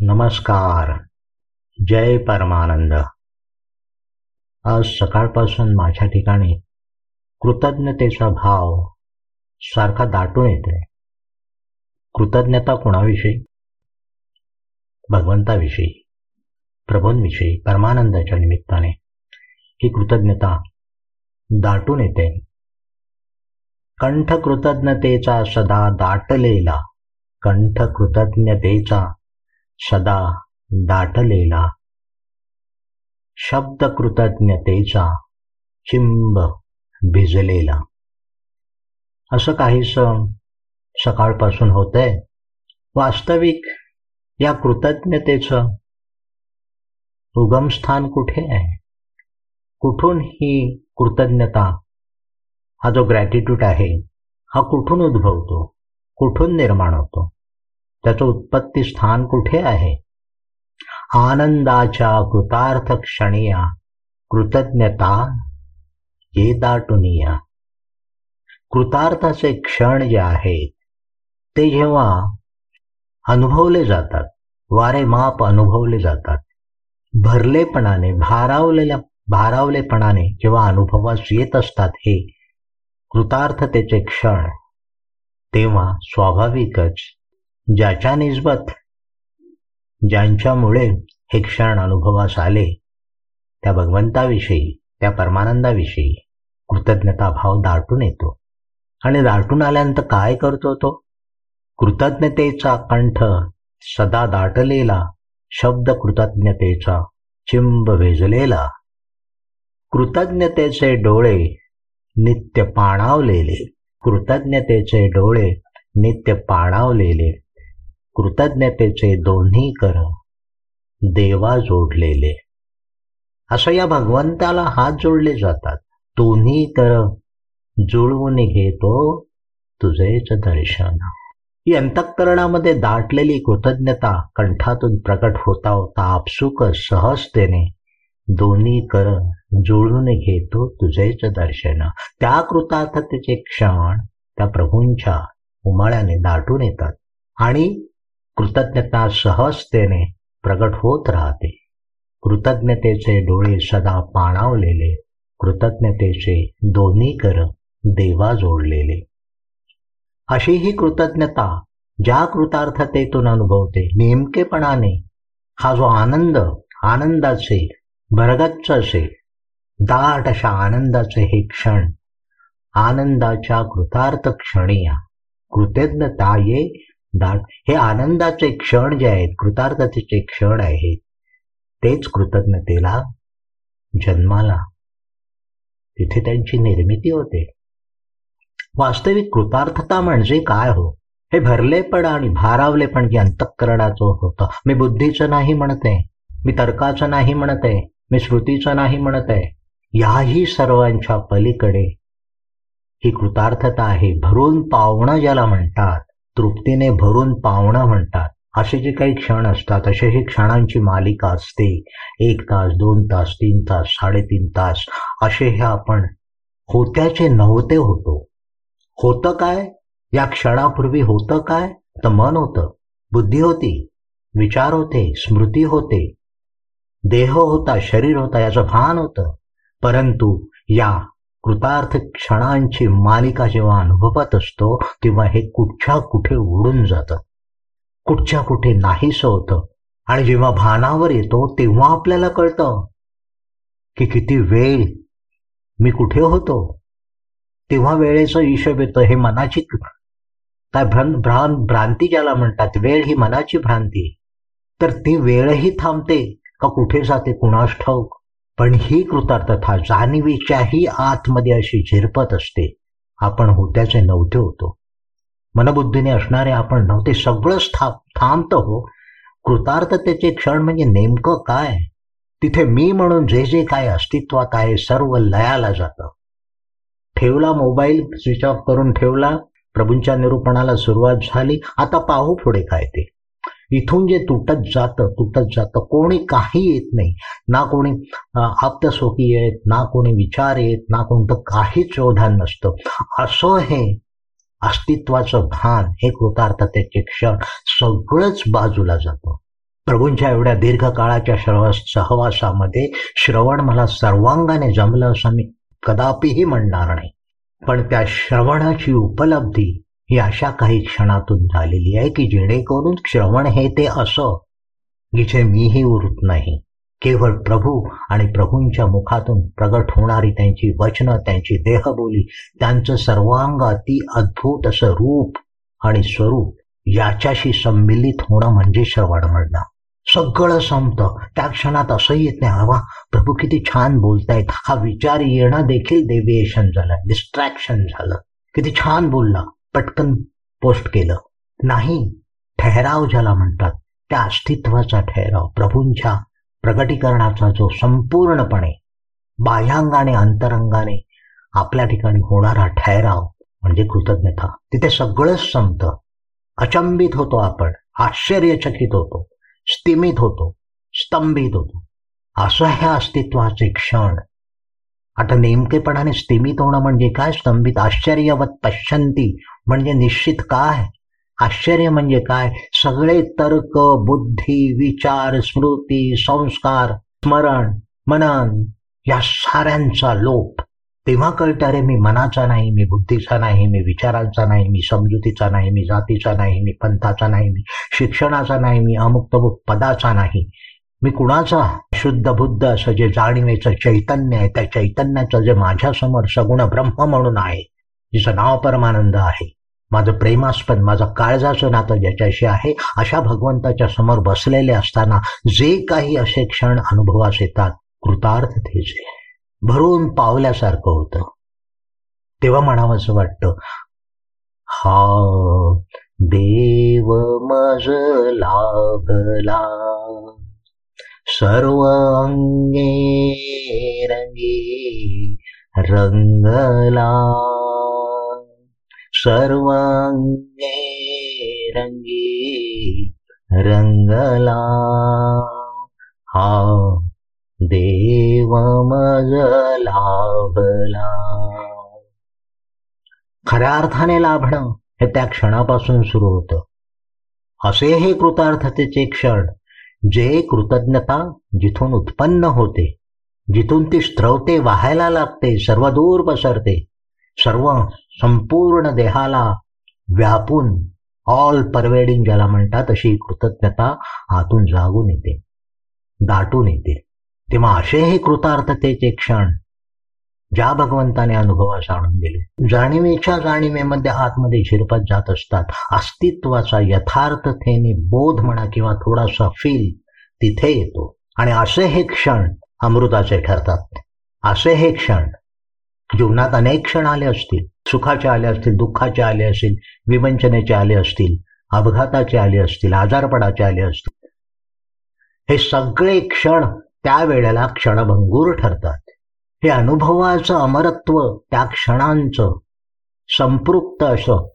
नमस्कार. जय परमानंद. आज सकाळपासून माझ्या ठिकाणी कृतज्ञतेचा भाव सारखा दाटून येते कृतज्ञता कुणाविषयी? भगवंताविषयी. प्रभूंविषयी परमानंदाच्या निमित्ताने ही कृतज्ञता दाटून येते. कंठ कृतज्ञतेचा सदा दाटलेला कंठ कृतज्ञतेचा सदा दाटलेला. शब्द कृतज्ञतेचा चिंब भिजलेला. असं काहीस सकाळपासून होतंय? वास्तविक या कृतज्ञतेचं उगमस्थान कुठे आहे? कुठून ही कृतज्ञता हा जो ग्रॅटिट्यूड आहे हा कुठून उद्भवतो? कुठून निर्माण होतो? त्याचं उत्पत्ती स्थान कुठे आहे? आनंदाच्या कृतार्थ क्षणीया कृतज्ञता ये दाटुनिया. कृतार्थाचे क्षण जे आहेत ते जेव्हा अनुभवले जातात वारे माप अनुभवले जातात भरलेपणाने भारावलेल्या भारावलेपणाने जेव्हा अनुभवास येत असतात हे कृतार्थतेचे क्षण तेव्हा स्वाभाविकच ज्याच्या निस्बत ज्यांच्यामुळे हे क्षण अनुभवास आले त्या भगवंताविषयी त्या परमानंदाविषयी कृतज्ञता भाव दाटून येतो. आणि दाटून आल्यानंतर काय करतो तो? कृतज्ञतेचा कंठ सदा दाटलेला शब्द कृतज्ञतेचा चिंब भेजलेला कृतज्ञतेचे डोळे नित्य पाणावलेले कृतज्ञतेचे डोळे नित्य पाणावलेले कृतज्ञतेचे दोन्ही कर देवा जोडलेले. असं या भगवंताला हात जोडले जातात. दोन्ही कर जुळवून घेतो हो तुझेच दर्शन. ही अंतःकरणामध्ये दाटलेली कृतज्ञता कंठातून प्रकट होता होता आपसुक सहजतेने दोन्ही कर जुळून घेतो हो तुझेच दर्शन. त्या कृतार्थतेचे क्षण त्या प्रभूंच्या उमाळ्याने दाटून येतात. आणि कृतज्ञता सहजतेने प्रगट होत राहते. कृतज्ञतेचे डोळे सदा पाणावलेले कृतज्ञतेचे दोन्ही कर देवा जोडलेले. अशी ही कृतज्ञता ज्या कृतार्थतेतून अनुभवते नेमकेपणाने हा जो आनंद आनंदाचे भरगच्च असे दाट अशा आनंदाचे हे क्षण आनंदाच्या कृतार्थ क्षणी कृतज्ञता ये दाट. हे आनंदाचे क्षण जे आहेत कृतार्थतेचे क्षण आहेत तेच कृतज्ञतेला जन्माला. तिथे त्यांची निर्मिती होते. वास्तविक कृतार्थता म्हणजे काय हो? हे भरलेपण आणि भारावलेपण जे अंतःकरणाचं होतं. मी बुद्धीचं नाही म्हणते मी तर्काचं नाही म्हणते मी श्रुतीचं नाही म्हणत आहे. याही सर्वांच्या पलीकडे ही कृतार्थता आहे. भरून पावणं ज्याला म्हणतात तृप्तीने भरून पावणं म्हणतात. असे जे काही क्षण असतात असे ही क्षणांची मालिका असते. एक तास दोन तास तीन तास साडेतीन तास असे हे आपण होत्याचे नव्हते होतो. होतं काय? या क्षणापूर्वी होतं काय? तर मन होतं बुद्धी होती विचार होते स्मृती होते. देह होता शरीर होता याचं भान होतं. परंतु या कृतार्थ क्षणांची मालिका जेव्हा अनुभवत असतो तेव्हा हे कुठच्या कुठे उडून जातं. कुठच्या कुठे नाहीस होतं. आणि जेव्हा भानावर येतो तेव्हा आपल्याला कळतं की किती वेळ मी कुठे होतो. तेव्हा वेळेचं हिशोब येतं. हे मनाची काय भ्रां भ्रां भ्रांती ज्याला म्हणतात वेळ ही मनाची भ्रांती तर ती वेळही थांबते का कुठे जाते कुणास ठाऊक? पण ही कृतार्थता जाणीवीच्याही आतमध्ये अशी झिरपत असते. आपण होत्याचे नव्हते होतो. मनबुद्धीने असणारे आपण नव्हते सगळं था थांबत हो. कृतार्थतेचे क्षण म्हणजे नेमकं काय? तिथे मी म्हणून जे जे काय अस्तित्वात आहे सर्व लयाला जातं. ठेवला मोबाईल स्विच ऑफ करून ठेवला. प्रभूंच्या निरूपणाला सुरुवात झाली. आता पाहू पुढे काय ते. इथून जे तुटत जातं तुटत जातं कोणी काही येत नाही. ना कोणी आप्तसोकी येत ना कोणी विचार येत ना कोणतं काहीच अवधान नसतं. असं हे अस्तित्वाचं भान हे कृतार्थतेचे क्षण सगळंच बाजूला जातं. प्रभूंच्या एवढ्या दीर्घकाळाच्या श्रव सहवासामध्ये श्रवण मला सर्वांगाने जमलं असं मी कदापिही म्हणणार नाही. पण त्या श्रवणाची उपलब्धी ही अशा काही क्षणातून झालेली आहे की जेणेकरून श्रवण हे ते असं जिथे मीही उरत नाही. केवळ प्रभू आणि प्रभूंच्या मुखातून प्रगट होणारी त्यांची वचनं त्यांची देहबोली त्यांचं सर्वांग अति अद्भुत असं रूप आणि स्वरूप याच्याशी संमिलित होणं म्हणजे श्रवण म्हणणं. सगळं संपतं. त्या क्षणात असं येत नाही. हवा प्रभू किती छान बोलतायत. हा विचार येणं देखील डेव्हिएशन झालं. डिस्ट्रॅक्शन झालं. किती छान बोलला. पटकन पोस्ट केलं. नाही ठहराव ज्याला म्हणतात त्या अस्तित्वाचा ठहराव प्रभूंच्या प्रगटीकरणाचा जो संपूर्णपणे बाह्यांगाने अंतरंगाने आपल्या ठिकाणी होणारा ठहराव म्हणजे कृतज्ञता तिथे सगळंच संपतं. अचंबित होतो आपण आश्चर्यचकित होतो स्तिमित होतो स्तंभित होतो. असं ह्या अस्तित्वाचे क्षण आता नेमकेपणाने स्तिमित होणं म्हणजे काय? स्तंभित आश्चर्यवत पश्चंती म्हणजे निश्चित काय? आश्चर्य म्हणजे काय? सगळे तर्क बुद्धी विचार स्मृती संस्कार स्मरण मनन या साऱ्यांचा लोप. तेव्हा कळतं अरे मी मनाचा नाही मी बुद्धीचा नाही मी विचारांचा नाही मी समजुतीचा नाही मी जातीचा नाही मी पंथाचा नाही मी शिक्षणाचा नाही मी अमुक तमुक पदाचा नाही. मी कुणाचा? शुद्ध बुद्ध असं जे जाणीवेचं चैतन्य आहे त्या चैतन्याचं जे माझ्यासमोर सगुण ब्रह्म म्हणून आहे जिचं नाव परमानंद आहे. माझं प्रेमास्पद माझं काळजाचं नातं ज्याच्याशी आहे अशा भगवंताच्या समोर बसलेले असताना जे काही असे क्षण अनुभवास येतात कृतार्थतेचे भरून पावल्यासारखं होतं. तेव्हा म्हणावं असं वाटतं हा देव मज लाभला सर्व अंगे रंगी रंगला सर्वांगे रंगी रंगला हा देव मज लाभला खऱ्या अर्थाने लाभणं हे त्या क्षणापासून सुरू होतं. असे हे कृतार्थतेचे क्षण जे कृतज्ञता जिथून उत्पन्न होते जिथून ती स्त्रवते वाहायला लागते सर्व दूर पसरते सर्व संपूर्ण देहाला व्यापून ऑल परवेडिंग ज्याला म्हणतात अशी कृतज्ञता आतून जागून येते दाटून येते. तेव्हा असे हे कृतार्थतेचे क्षण ज्या भगवंताने अनुभवास आणून दिले जाणीवेच्या जाणीवेमध्ये आतमध्ये शिरपत जात असतात अस्तित्वाचा यथार्थतेने बोध म्हणा किंवा थोडासा फील तिथे येतो. आणि असे हे क्षण अमृताचे ठरतात. असे हे क्षण जीवनात अनेक क्षण आले असतील सुखाचे आले असतील दुःखाचे आले असतील विवंचनेचे आले असतील अपघाताचे आले असतील आजारपणाचे आले असतील हे सगळे क्षण त्या वेळेला क्षणभंगूर ठरतात. हे अनुभवाचं अमरत्व त्या क्षणांचं संपृक्त असं.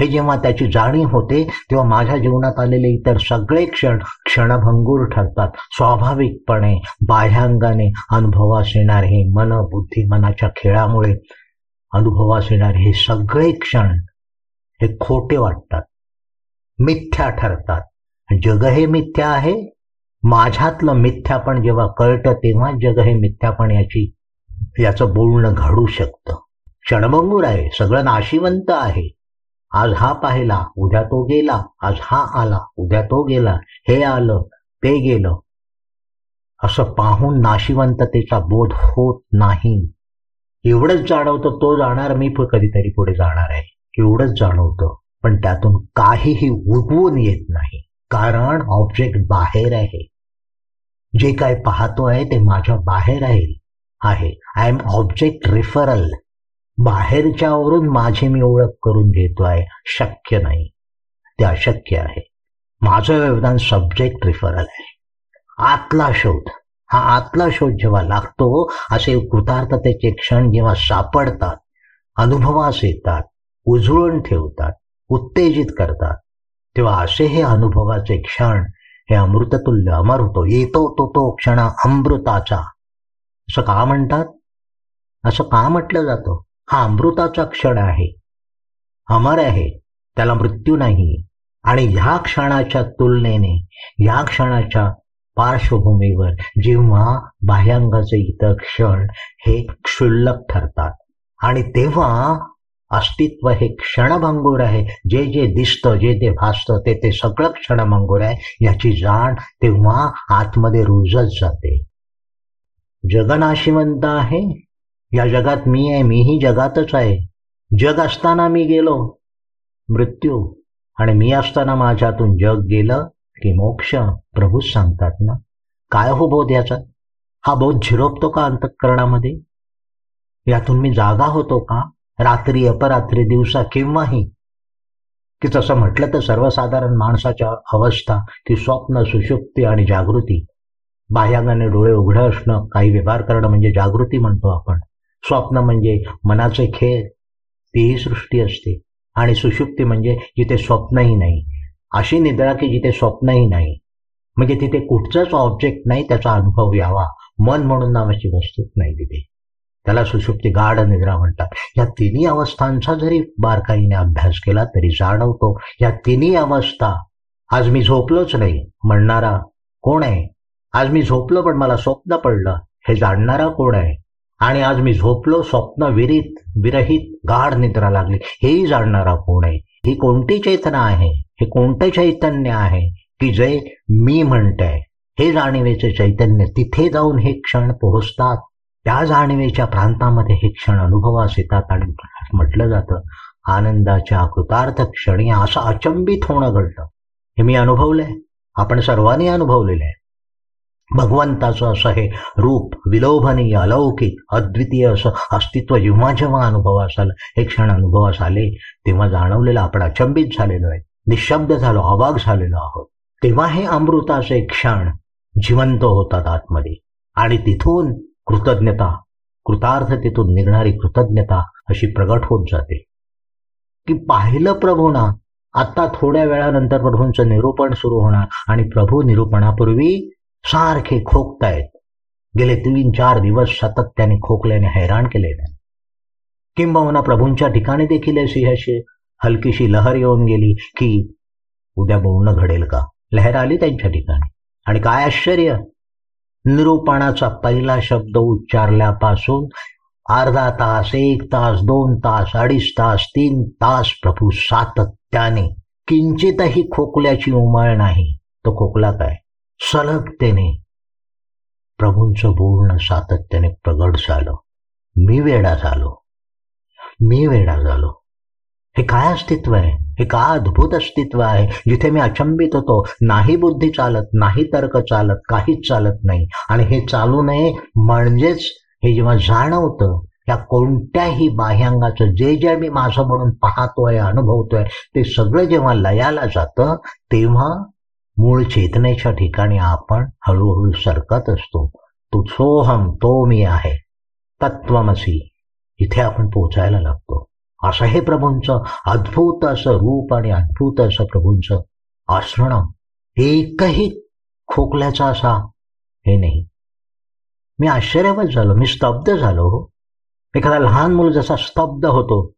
हे जेव्हा त्याची जाणीव होते तेव्हा माझ्या जीवनात आलेले इतर सगळे क्षण क्षणभंगूर ठरतात. स्वाभाविकपणे बाह्यांगाने अनुभवास येणार हे मन बुद्धी मनाच्या खेळामुळे अनुभवास येणार हे सगळे क्षण हे खोटे वाटतात. मिथ्या ठरतात. जग हे मिथ्या आहे माझ्यातलं मिथ्यापण जेव्हा कळतं तेव्हा जग हे मिथ्यापण याची याचं बोलणं घडू शकतं. क्षणभंगूर आहे सगळं नाशिवंत आहे. आज हा पाहिला उद्या तो गेला आज हा आला उद्या तो गेला हे आलं ते गेलं. असं पाहून नाशिवंततेचा बोध होत नाही. एवढंच जाणवतं तो जाणार मी कधीतरी पुढे जाणार आहे. एवढंच जाणवतं. पण त्यातून काहीही उगवून येत नाही. कारण ऑब्जेक्ट बाहेर आहे. जे काय पाहतो आहे ते माझ्या बाहेर आहे. आहे. आय एम ऑब्जेक्ट रिफरल बाहेरच्यावरून माझी मी ओळख करून घेतो आहे. शक्य नाही. ते अशक्य आहे. माझं व्यवधान सब्जेक्ट रिफरल आहे. आतला शोध. हा आतला शोध जेव्हा लागतो असे कृतार्थतेचे क्षण जेव्हा सापडतात अनुभवास येतात उजळून ठेवतात उत्तेजित करतात तेव्हा असे हे अनुभवाचे क्षण हे अमृततुल्य अमर होतो. येतो तो तो क्षण अमृताचा. असं का म्हणतात? असं का म्हटलं जातं? हा अमृताचा क्षण आहे. अमर आहे. त्याला मृत्यू नाही. आणि ह्या क्षणाच्या तुलनेने ह्या क्षणाच्या पार्श्वभूमीवर जेव्हा बाह्यांगाचे इतर क्षण हे क्षुल्लक ठरतात. आणि तेव्हा अस्तित्व हे क्षणभंगूर आहे. जे जे दिसतं जे ते भासतं ते ते सगळं क्षणभंगूर आहे. याची जाण तेव्हा आतमध्ये रुजत जाते. जग नाशिवंत आहे. या जगात मी आहे मीही जगातच आहे. जग असताना मी गेलो मृत्यू. आणि मी असताना माझ्यातून जग गेलं की मोक्ष. प्रभूच सांगतात ना? काय हो बोध याचा? हा बोध झिरोपतो का अंतःकरणामध्ये? यातून मी जागा होतो का? रात्री अपरात्री दिवसा केव्हाही. की तसं म्हटलं तर सर्वसाधारण माणसाच्या अवस्था की स्वप्न सुषुप्ती आणि जागृती. बाह्यांगाने डोळे उघडं असणं काही व्यवहार करणं म्हणजे जागृती म्हणतो आपण. स्वप्न म्हणजे मनाचे खेळ तीही सृष्टी असते. आणि सुषुप्ती म्हणजे जिथे स्वप्नही नाही. अशी निद्रा की जिथे स्वप्नही नाही. म्हणजे तिथे कुठचंच ऑब्जेक्ट नाही त्याचा अनुभव यावा. मन म्हणून नावाची वस्तूच नाही तिथे. त्याला सुषुप्ती गाढ निद्रा म्हणतात. या तिन्ही अवस्थांचा जरी बारकाईने अभ्यास केला तरी जाणवतो या तिन्ही अवस्था आज मी झोपलोच नाही म्हणणारा कोण आहे? आज मी झोपलो पण मला स्वप्न पडलं हे जाणणारा कोण आहे? आणि आज मी झोपलो स्वप्न विरित विरहित गाढ निद्रा लागली हेही जाणणारा कोण आहे? ही कोणती चेतना आहे? हे कोणतं चैतन्य आहे? की जे मी म्हणतंय? हे जाणीवेचे चैतन्य तिथे जाऊन हे क्षण पोहोचतात. त्या जाणीवेच्या प्रांतामध्ये हे क्षण अनुभवास येतात आणि म्हटलं जातं आनंदाच्या कृतार्थ क्षणी असं अचंबित होणं घडतं हे मी अनुभवलंय. आपण सर्वांनी अनुभवलेलं आहे. भगवंताचं असं हे रूप विलोभनीय अलौकिक अद्वितीय असं अस्तित्व जेव्हा जेव्हा अनुभवास आलं हे क्षण अनुभवास आले तेव्हा जाणवलेलं आपण अचंबित झालेलो आहे. निशब्द झालो अवाक झालेलो आहोत. तेव्हा हे अमृताचे क्षण जिवंत होतात आतमध्ये. आणि तिथून कृतज्ञता. कृतार्थतेतून निघणारी कृतज्ञता अशी प्रगट होत जाते. की पाहिलं प्रभूना आता थोड्या वेळानंतर प्रभूंचं निरूपण सुरू होणार आणि प्रभू निरूपणापूर्वी सारखे खोकतायत. गेले तीन चार दिवस सतत त्याने खोकल्याने हैराण केले किंबहुना प्रभूंच्या ठिकाणी देखील अशी अशी हलकीशी लहर येऊन गेली की उद्या बोलणं घडेल का? लहर आली त्यांच्या ठिकाणी. आणि काय आश्चर्य! निरूपणाचा पहिला शब्द उच्चारल्यापासून अर्धा तास एक तास दोन तास अडीच तास तीन तास प्रभू सातत्याने. किंचितही खोकल्याची उमळ नाही. तो खोकला काय? सलगतेने. प्रभूंचं बोलणं सातत्याने प्रगट झालं. मी वेडा झालो. मी वेडा झालो. हे काय अस्तित्व आहे? हे का अद्भुत अस्तित्व आहे? जिथे मी अचंबित होतो नाही बुद्धी चालत नाही तर्क चालत काहीच चालत नाही. आणि हे चालू नये म्हणजेच हे जेव्हा जाणवतं या कोणत्याही बाह्यांगाचं जे जे मी माझं म्हणून पाहतोय अनुभवतोय ते सगळं जेव्हा लयाला जातं तेव्हा मूळ चेतनेच्या ठिकाणी आपण हळूहळू सरकत असतो. तो सोहम तो मी आहे. तत्वमसी इथे आपण पोचायला लागतो. असं हे प्रभूंचं अद्भुत असं रूप आणि अद्भुत असं प्रभूंचं असणं एकही खोकल्याचा असा हे नाही. मी आश्चर्यवत झालो मी स्तब्ध झालो हो. एखादा लहान मुलं जसा स्तब्ध होतो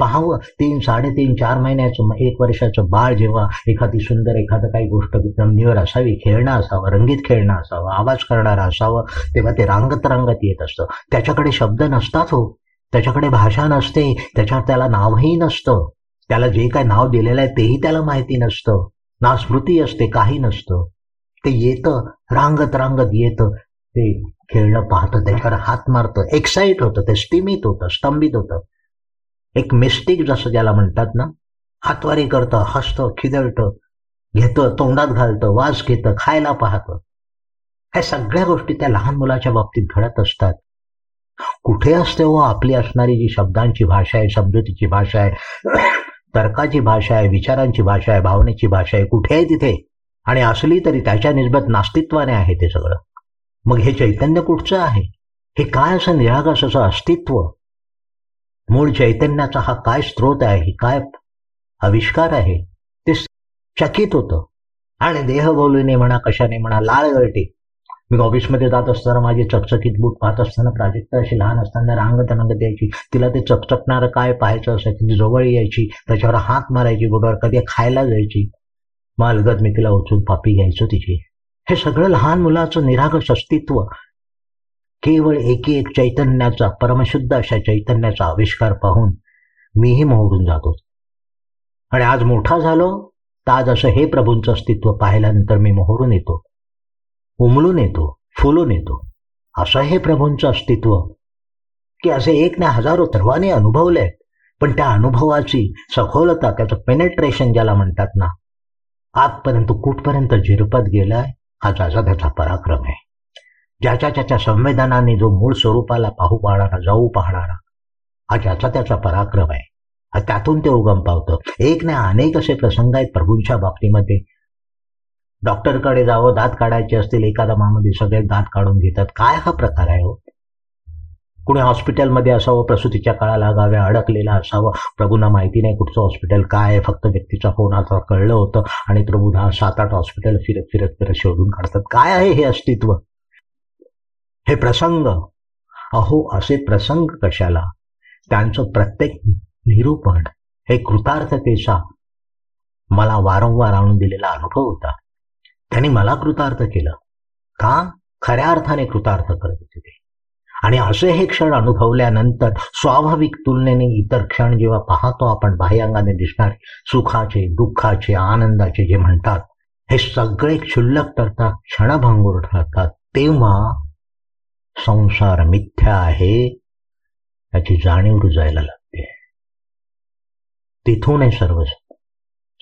पाहावं तीन साडेतीन चार महिन्याचं एक वर्षाचं बाळ जेव्हा एखादी सुंदर एखादं काही गोष्ट जमिनीवर असावी खेळणं असावं रंगीत खेळणं असावं आवाज करणारं असावं तेव्हा ते रांगत रांगत येत असतं. त्याच्याकडे शब्द नसतात हो. त्याच्याकडे भाषा नसते त्याच्यात त्याला नावही नसतं. त्याला जे काय नाव दिलेलं आहे तेही त्याला माहिती नसतं. ना स्मृती असते काही नसतं. ते येतं रांगत रांगत येतं. ते खेळणं पाहतं त्याच्यावर हात मारतं एक्साईट होतं ते स्टिमित होतं स्तंभित होतं. एक मिस्टेक जसं ज्याला म्हणतात ना हातवारी करतं हसतं खिदळतं घेतं तोंडात घालतं वास घेतं खायला पाहतं. ह्या सगळ्या गोष्टी त्या लहान मुलाच्या बाबतीत घडत असतात. कुठे असते हो आपली असणारी जी शब्दांची भाषा आहे समजुतीची भाषा आहे तर्काची भाषा आहे विचारांची भाषा आहे भावनेची भाषा आहे कुठे आहे तिथे? आणि असली तरी त्याच्या निस्बत नास्तित्वाने आहे ते सगळं. मग हे चैतन्य कुठचं आहे? हे काय असं निरागस असं अस्तित्व? मूळ चैतन्याचा हा काय स्रोत आहे? ही काय आविष्कार आहे? ते चकित होतं. आणि देह बोलूने म्हणा कशाने म्हणा लाळ गळते. मी ऑफिसमध्ये जात असताना माझी चकचकीत बूट पाहत असताना प्राजक्ता अशी लहान असताना रांग तनंग द्यायची तिला ते चकचकणारं काय पाहायचं असायचं ती जवळ यायची. त्याच्यावर हात मारायची बोटावर कधी खायला जायची. मालगत मी तिला उचलून पापी घ्यायचो तिची. हे सगळं लहान मुलाचं निरागस अस्तित्व. केवळ एकी एक चैतन्याचा परमशुद्ध अशा चैतन्याचा आविष्कार पाहून मीही मोहरून जातो. आणि आज मोठा झालो तर आज असं हे प्रभूंचं अस्तित्व पाहिल्यानंतर मी मोहरून येतो. उमलून येतो फुलून येतो. असं हे प्रभूंचं अस्तित्व. की असे एक ना हजारो सर्वांनी अनुभवले पण त्या अनुभवाची सखोलता त्याचं पेनेट्रेशन ज्याला म्हणतात ना आजपर्यंत कुठपर्यंत झिरपत गेलाय हा ज्याचा त्याचा पराक्रम आहे. ज्याच्या त्याच्या संवेदनाने जो मूळ स्वरूपाला पाहू पाहणारा जाऊ पाहणारा हा ज्याचा त्याचा पराक्रम आहे. त्यातून ते उगम पावतं. एक ना अनेक असे प्रसंग आहेत प्रभूंच्या बाबतीमध्ये डॉक्टरकडे जावं दात काढायचे असतील एखादा मामध्ये सगळे दात काढून घेतात. काय हा प्रकार आहे हो? कुणी हॉस्पिटलमध्ये असावं प्रसूतीच्या काळाला लागाव्या अडकलेला असावं? प्रभूंना माहिती नाही कुठचं हॉस्पिटल काय आहे फक्त व्यक्तीचा फोन आता कळलं होतं आणि प्रभू दहा सात आठ हॉस्पिटल फिरत फिरत फिरत शोधून काढतात. काय आहे हे अस्तित्व? हे प्रसंग? अहो असे प्रसंग कशाला? त्यांचं प्रत्येक निरूपण हे कृतार्थतेचा मला वारंवार आणून दिलेला अनुभव होता. त्यांनी मला कृतार्थ केलं. का? खऱ्या अर्थाने कृतार्थ करत होते ते. आणि असे हे क्षण अनुभवल्यानंतर स्वाभाविक तुलनेने इतर क्षण जेव्हा पाहतो आपण बाह्यांगाने दिसणारे सुखाचे दुःखाचे आनंदाचे जे म्हणतात हे सगळे क्षुल्लक ठरतात क्षणभंगूर ठरतात तेव्हा संसार मिथ्या आहे याची जाणीव रुजायला लागते. तिथून आहे सर्व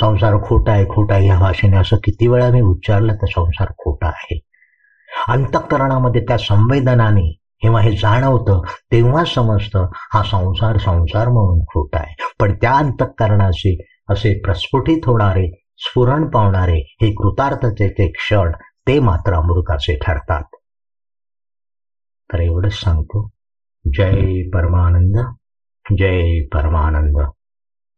संसार खोटा आहे खोटा आहे या भाषेने असं किती वेळा मी उच्चारलं तर संसार खोटा आहे. अंतःकरणामध्ये त्या संवेदनाने जेव्हा हे जाणवतं तेव्हा समजतं हा संसार संसार म्हणून खोटा आहे. पण त्या अंतःकरणाचे असे प्रस्फुटित होणारे स्फुरण पावणारे हे कृतार्थतेचे क्षण ते मात्र अमृताचे ठरतात. तर एवढंच सांगतो. जय परमानंद जय परमानंद.